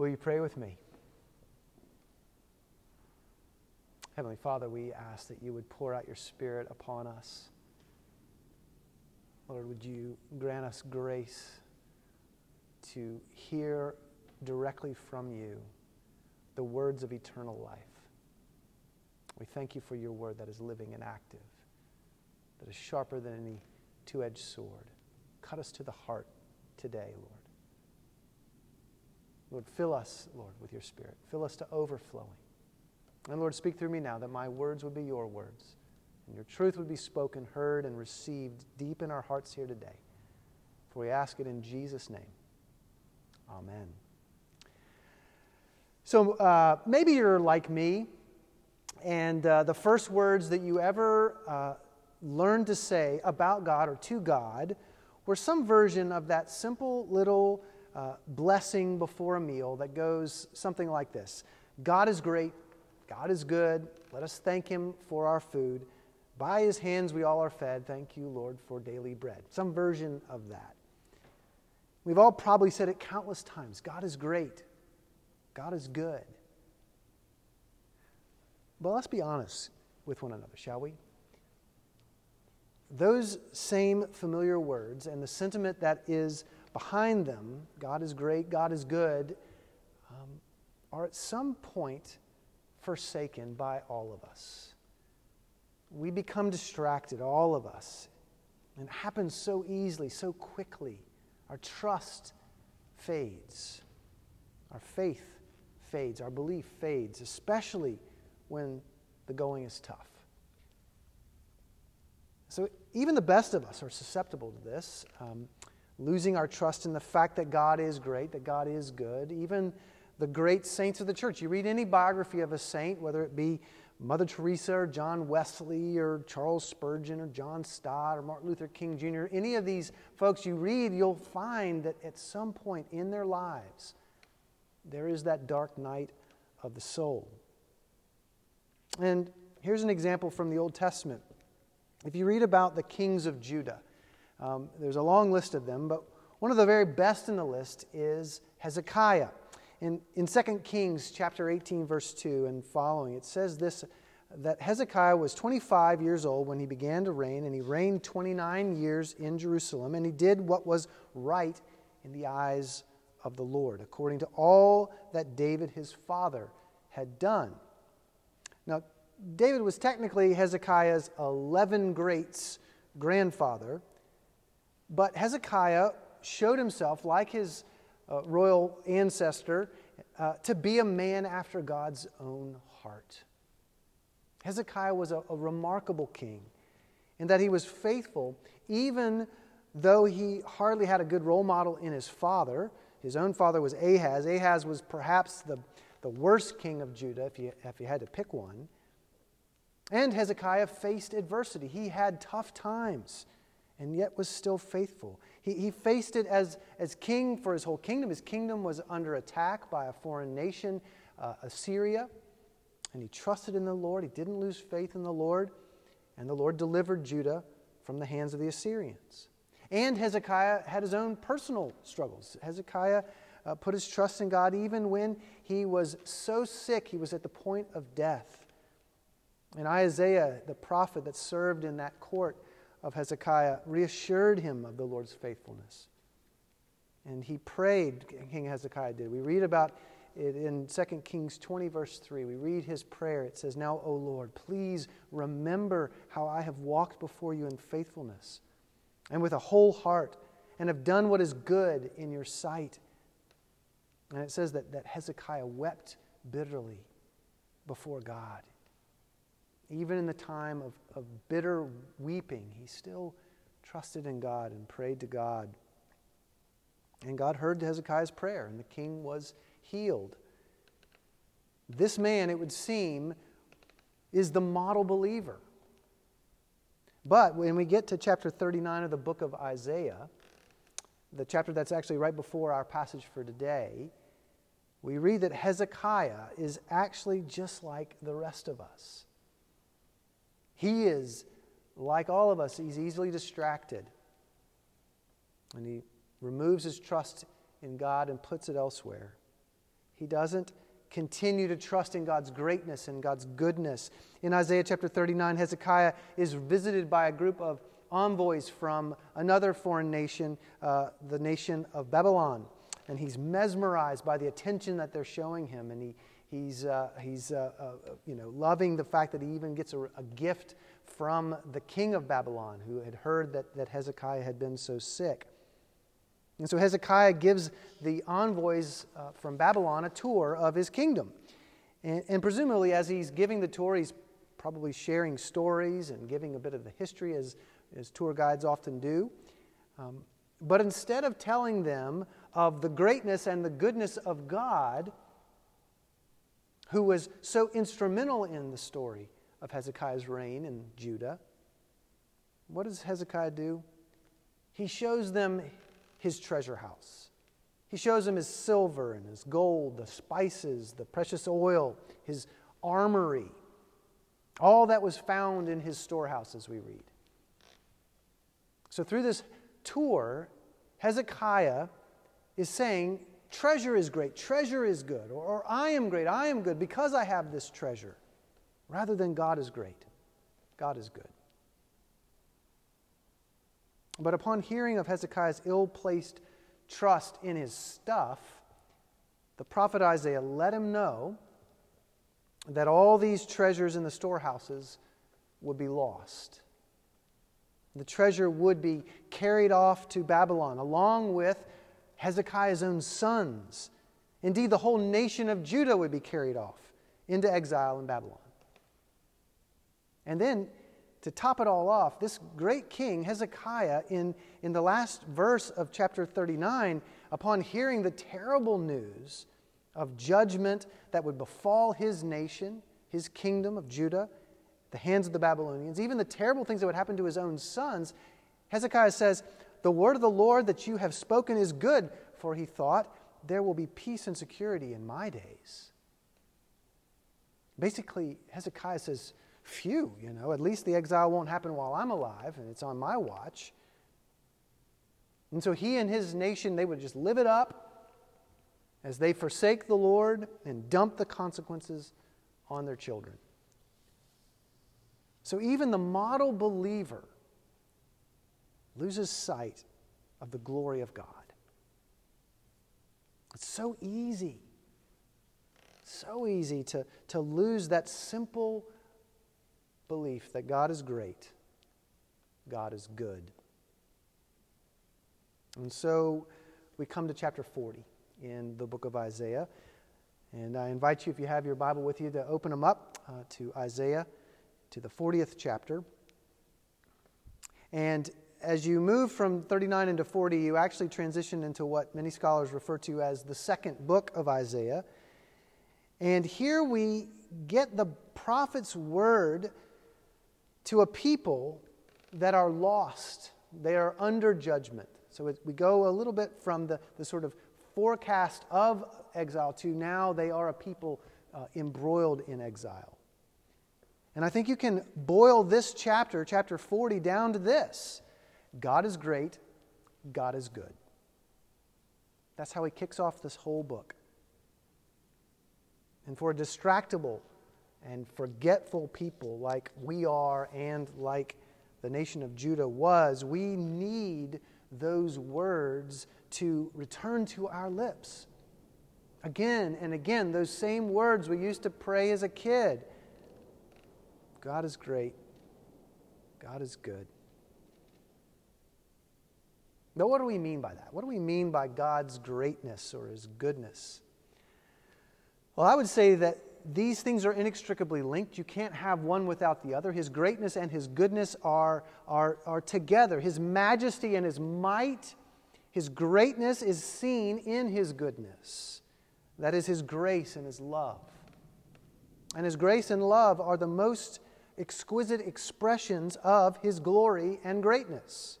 Will you pray with me? Heavenly Father, we ask that you would pour out your Spirit upon us. Lord, would you grant us grace to hear directly from you the words of eternal life? We thank you for your word that is living and active, that is sharper than any two edged sword. Cut us to the heart today, Lord. Lord, fill us, Lord, with your Spirit. Fill us to overflowing. And Lord, speak through me now that my words would be your words and your truth would be spoken, heard, and received deep in our hearts here today. For we ask it in Jesus' name. Amen. So uh, maybe you're like me, and uh, the first words that you ever uh, learned to say about God or to God were some version of that simple little uh, blessing before a meal that goes something like this God is great, God is good, let us thank Him for our food. By His hands we all are fed. Thank you, Lord, for daily bread. Some version of that. We've all probably said it countless times God is great, God is good. But let's be honest with one another, shall we? Those same familiar words and the sentiment that is behind them, God is great, God is good, um, are at some point forsaken by all of us. We become distracted, all of us. And it happens so easily, so quickly. Our trust fades, our faith fades, our belief fades, especially when the going is tough. So, even the best of us are susceptible to this, um, losing our trust in the fact that God is great, that God is good. Even the great saints of the church. You read any biography of a saint, whether it be Mother Teresa or John Wesley or Charles Spurgeon or John Stott or Martin Luther King Jr., any of these folks you read, you'll find that at some point in their lives, there is that dark night of the soul. And here's an example from the Old Testament. If you read about the kings of Judah, um, there's a long list of them, but one of the very best in the list is Hezekiah. In, in 2 Kings chapter 18, verse 2 and following, it says this that Hezekiah was 25 years old when he began to reign, and he reigned 29 years in Jerusalem, and he did what was right in the eyes of the Lord, according to all that David his father had done. Now, David was technically Hezekiah's 11 greats grandfather, but Hezekiah showed himself, like his uh, royal ancestor, uh, to be a man after God's own heart. Hezekiah was a, a remarkable king in that he was faithful, even though he hardly had a good role model in his father. His own father was Ahaz. Ahaz was perhaps the, the worst king of Judah, if you, if you had to pick one. And Hezekiah faced adversity. He had tough times and yet was still faithful. He, he faced it as, as king for his whole kingdom. His kingdom was under attack by a foreign nation, uh, Assyria, and he trusted in the Lord. He didn't lose faith in the Lord, and the Lord delivered Judah from the hands of the Assyrians. And Hezekiah had his own personal struggles. Hezekiah uh, put his trust in God even when he was so sick, he was at the point of death. And Isaiah, the prophet that served in that court, of Hezekiah reassured him of the Lord's faithfulness. And he prayed, King Hezekiah did. We read about it in 2 Kings 20, verse 3. We read his prayer. It says, Now, O Lord, please remember how I have walked before you in faithfulness and with a whole heart and have done what is good in your sight. And it says that, that Hezekiah wept bitterly before God. Even in the time of, of bitter weeping, he still trusted in God and prayed to God. And God heard Hezekiah's prayer, and the king was healed. This man, it would seem, is the model believer. But when we get to chapter 39 of the book of Isaiah, the chapter that's actually right before our passage for today, we read that Hezekiah is actually just like the rest of us. He is, like all of us, he's easily distracted. And he removes his trust in God and puts it elsewhere. He doesn't continue to trust in God's greatness and God's goodness. In Isaiah chapter 39, Hezekiah is visited by a group of envoys from another foreign nation, uh, the nation of Babylon. And he's mesmerized by the attention that they're showing him. And he, he's, uh, he's uh, uh you know, loving the fact that he even gets a, a gift from the king of Babylon, who had heard that, that Hezekiah had been so sick. And so Hezekiah gives the envoys uh, from Babylon a tour of his kingdom. And, and, presumably, as he's giving the tour, he's probably sharing stories and giving a bit of the history, as, as tour guides often do. Um, but instead of telling them of the greatness and the goodness of God, who was so instrumental in the story of Hezekiah's reign in Judah, what does Hezekiah do? He shows them his treasure house. He shows them his silver and his gold, the spices, the precious oil, his armory, all that was found in his storehouse, as we read. So, through this tour, Hezekiah is saying, Treasure is great, treasure is good, or, or I am great, I am good because I have this treasure, rather than God is great. God is good. But upon hearing of Hezekiah's ill placed trust in his stuff, the prophet Isaiah let him know that all these treasures in the storehouses would be lost. The treasure would be carried off to Babylon along with Hezekiah's own sons. Indeed, the whole nation of Judah would be carried off into exile in Babylon. And then to top it all off, this great king, Hezekiah, in, in the last verse of chapter 39, upon hearing the terrible news of judgment that would befall his nation, his kingdom of Judah, the hands of the Babylonians, even the terrible things that would happen to his own sons, Hezekiah says, The word of the Lord that you have spoken is good, for he thought, There will be peace and security in my days. Basically, Hezekiah says, Phew, you know, at least the exile won't happen while I'm alive and it's on my watch. And so he and his nation, they would just live it up as they forsake the Lord and dump the consequences on their children. So even the model believer loses sight of the glory of God. It's so easy, so easy to, to lose that simple belief that God is great, God is good. And so we come to chapter 40 in the book of Isaiah. And I invite you, if you have your Bible with you, to open them up uh, to Isaiah, to the 40th chapter. And as you move from 39 into 40, you actually transition into what many scholars refer to as the second book of Isaiah. And here we get the prophet's word to a people that are lost. They are under judgment. So we go a little bit from the, the sort of forecast of exile to now they are a people uh, embroiled in exile. And I think you can boil this chapter, chapter 40, down to this God is great, God is good. That's how he kicks off this whole book. And for a distractible, and forgetful people like we are and like the nation of Judah was, we need those words to return to our lips. Again and again, those same words we used to pray as a kid God is great, God is good. Now, what do we mean by that? What do we mean by God's greatness or his goodness? Well, I would say that these things are inextricably linked. You can't have one without the other. His greatness and his goodness are, are, are together. His majesty and his might, his greatness is seen in his goodness. That is his grace and his love. And his grace and love are the most exquisite expressions of his glory and greatness.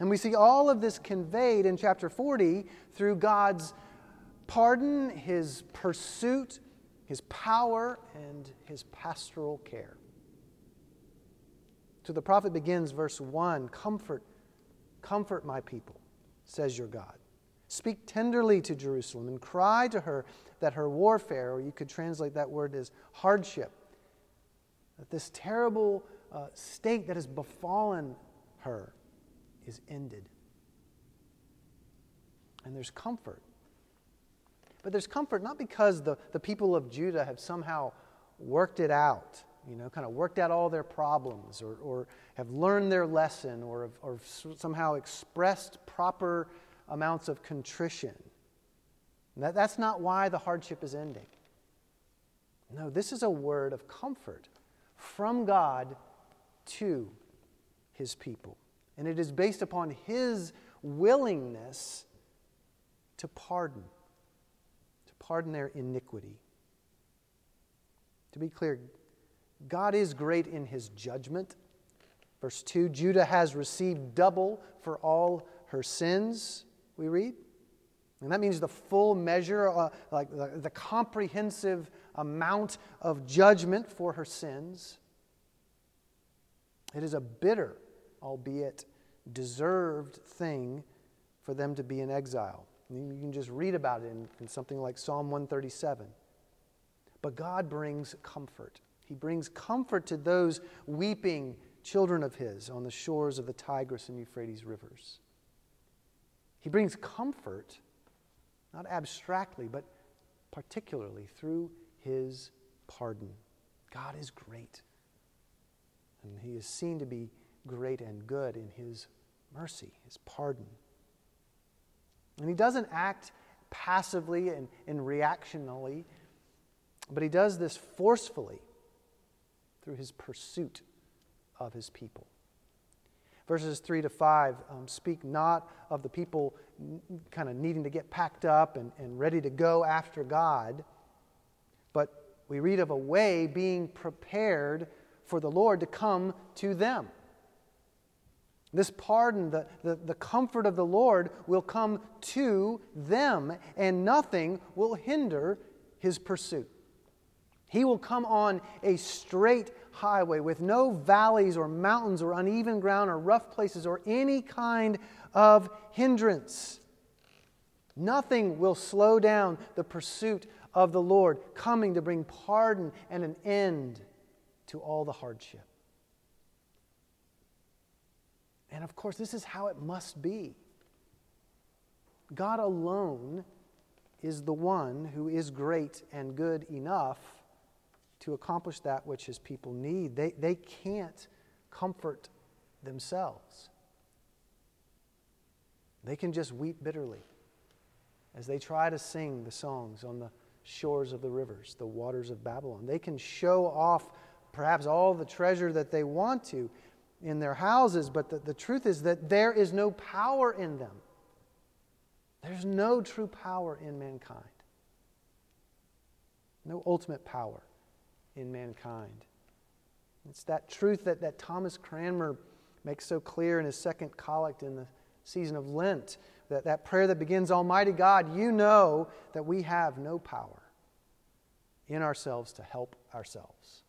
And we see all of this conveyed in chapter 40 through God's pardon, his pursuit his power and his pastoral care. So the prophet begins verse 1 Comfort, comfort my people, says your God. Speak tenderly to Jerusalem and cry to her that her warfare, or you could translate that word as hardship, that this terrible uh, state that has befallen her is ended. And there's comfort. But there's comfort not because the, the people of Judah have somehow worked it out, you know, kind of worked out all their problems or, or have learned their lesson or, or somehow expressed proper amounts of contrition. That, that's not why the hardship is ending. No, this is a word of comfort from God to his people. And it is based upon his willingness to pardon, to pardon their iniquity. To be clear, God is great in his judgment. Verse 2 Judah has received double for all her sins, we read. And that means the full measure, uh, like the, the comprehensive amount of judgment for her sins. It is a bitter, albeit deserved thing for them to be in exile. You can just read about it in, in something like Psalm 137. But God brings comfort. He brings comfort to those weeping children of His on the shores of the Tigris and Euphrates rivers. He brings comfort, not abstractly, but particularly through His pardon. God is great. And He is seen to be great and good in His mercy, His pardon. And He doesn't act passively and, and reactionally, but He does this forcefully through His pursuit of His people. Verses 3 to 5 um, speak not of the people kind of needing to get packed up and, and ready to go after God, but we read of a way being prepared for the Lord to come to them. This pardon, the, the, the, comfort of the Lord will come to them, and nothing will hinder his pursuit. He will come on a straight highway with no valleys or mountains or uneven ground or rough places or any kind of hindrance. Nothing will slow down the pursuit of the Lord, coming to bring pardon and an end to all the hardship. And of course, this is how it must be. God alone is the one who is great and good enough to accomplish that which his people need. They, they can't comfort themselves. They can just weep bitterly as they try to sing the songs on the shores of the rivers, the waters of Babylon. They can show off perhaps all the treasure that they want to in their houses, but the, the truth is that there is no power in them. There's no true power in mankind, no ultimate power in mankind. It's that truth that, that Thomas Cranmer makes so clear in his second collect in the season of Lent. That, that prayer that begins, Almighty God, you know that we have no power in ourselves to help ourselves.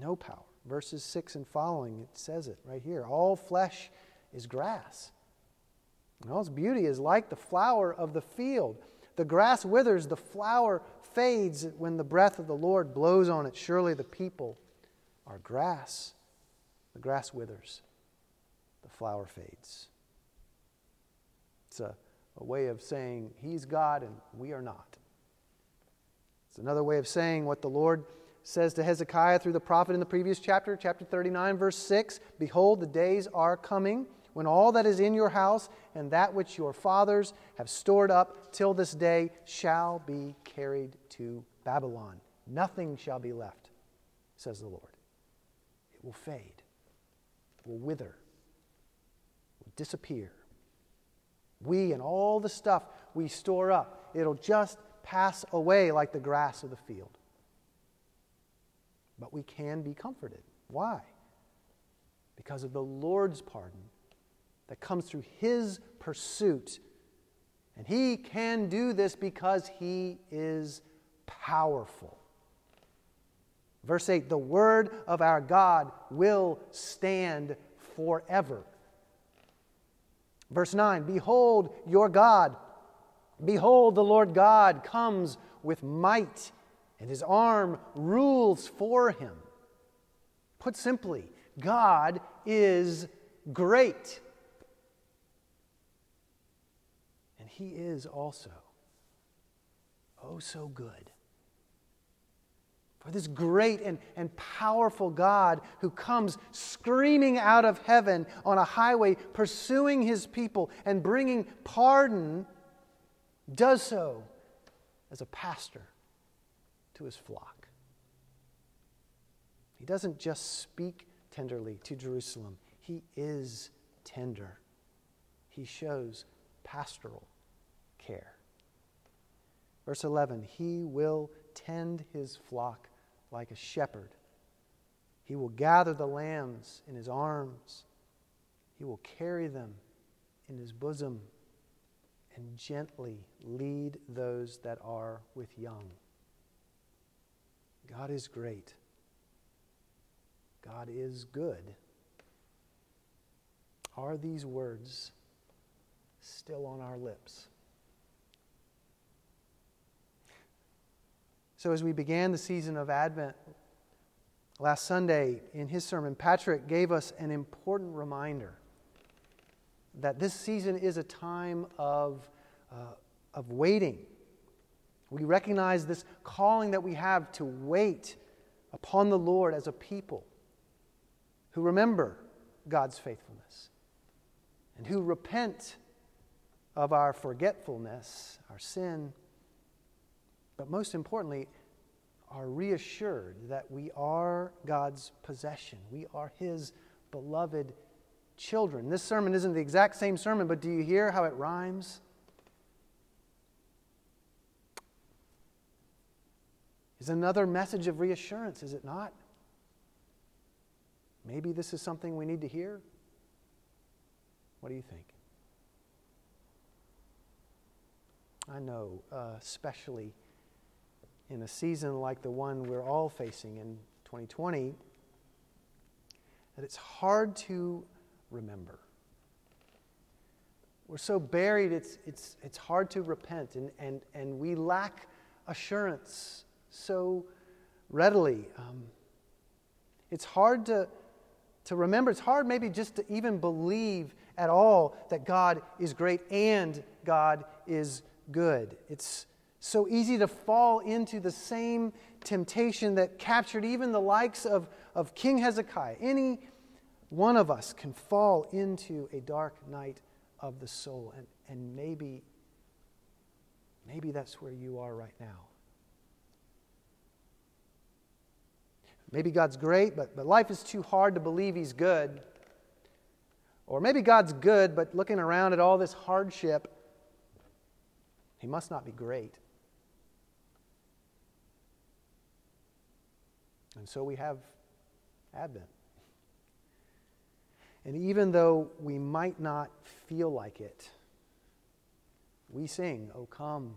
No power. Verses 6 and following, it says it right here. All flesh is grass. And all its beauty is like the flower of the field. The grass withers, the flower fades when the breath of the Lord blows on it. Surely the people are grass. The grass withers, the flower fades. It's a, a way of saying He's God and we are not. It's another way of saying what the Lord says to Hezekiah through the prophet in the previous chapter, chapter 39, verse 6 Behold, the days are coming when all that is in your house and that which your fathers have stored up till this day shall be carried to Babylon. Nothing shall be left, says the Lord. It will fade, it will wither, it will disappear. We and all the stuff we store up, it'll just pass away like the grass of the field. But we can be comforted. Why? Because of the Lord's pardon that comes through His pursuit. And He can do this because He is powerful. Verse 8 The word of our God will stand forever. Verse 9 Behold your God. Behold, the Lord God comes with might, and his arm rules for him. Put simply, God is great. And he is also oh so good. For this great and, and powerful God who comes screaming out of heaven on a highway, pursuing his people and bringing pardon, does so as a pastor to his flock. He doesn't just speak tenderly to Jerusalem, he is tender. He shows pastoral care. Verse 11 He will tend his flock like a shepherd. He will gather the lambs in his arms. He will carry them in his bosom and gently lead those that are with young. God is great. God is good. Are these words still on our lips? So, as we began the season of Advent last Sunday in his sermon, Patrick gave us an important reminder that this season is a time of, uh, of waiting. We recognize this calling that we have to wait upon the Lord as a people who remember God's faithfulness and who repent of our forgetfulness, our sin, but most importantly, are reassured that we are God's possession. We are His beloved children. This sermon isn't the exact same sermon, but do you hear how it rhymes? Is another message of reassurance, is it not? Maybe this is something we need to hear. What do you think? I know, uh, especially in a season like the one we're all facing in 2020 that it's hard to remember. We're so buried, it's, it's, it's hard to repent, and, and, and we lack assurance so readily. Um, it's hard to, to remember. It's hard, maybe, just to even believe at all that God is great and God is good. It's so easy to fall into the same temptation that captured even the likes of, of King Hezekiah. Any one of us can fall into a dark night of the soul, and, and maybe, maybe that's where you are right now. Maybe God's great, but, but life is too hard to believe He's good. Or maybe God's good, but looking around at all this hardship, He must not be great. And so we have Advent. And even though we might not feel like it, we sing, O come,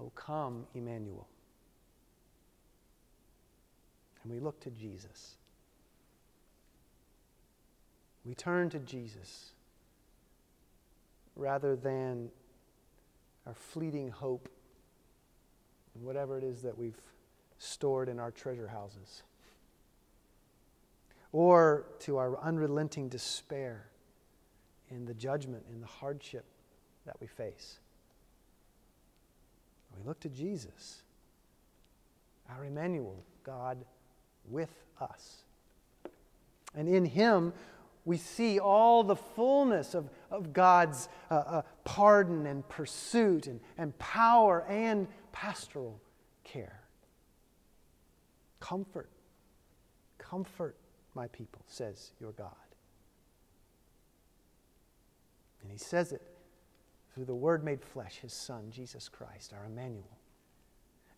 O come, Emmanuel. And we look to Jesus. We turn to Jesus rather than our fleeting hope and whatever it is that we've stored in our treasure houses, or to our unrelenting despair in the judgment, in the hardship that we face. We look to Jesus, our Emmanuel, God with us. And in Him, we see all the fullness of, of God's uh, uh, pardon and pursuit and, and power and pastoral care. Comfort, comfort my people, says your God. And he says it through the Word made flesh, his Son, Jesus Christ, our Emmanuel.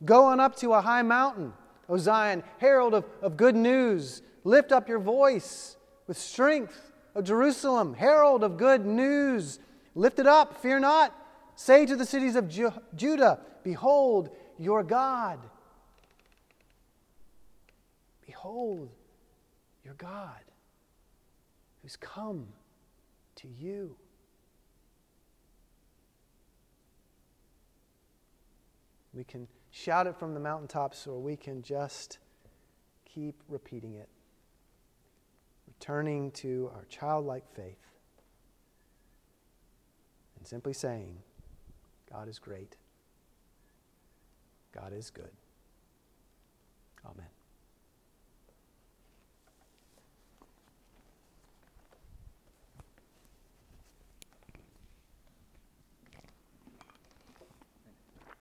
Go on up to a high mountain, O Zion, herald of, of good news, lift up your voice with strength. O Jerusalem, herald of good news, lift it up, fear not. Say to the cities of Ju- Judah, Behold your God. Behold your God who's come to you. We can shout it from the mountaintops, or we can just keep repeating it, returning to our childlike faith, and simply saying, God is great. God is good. Amen.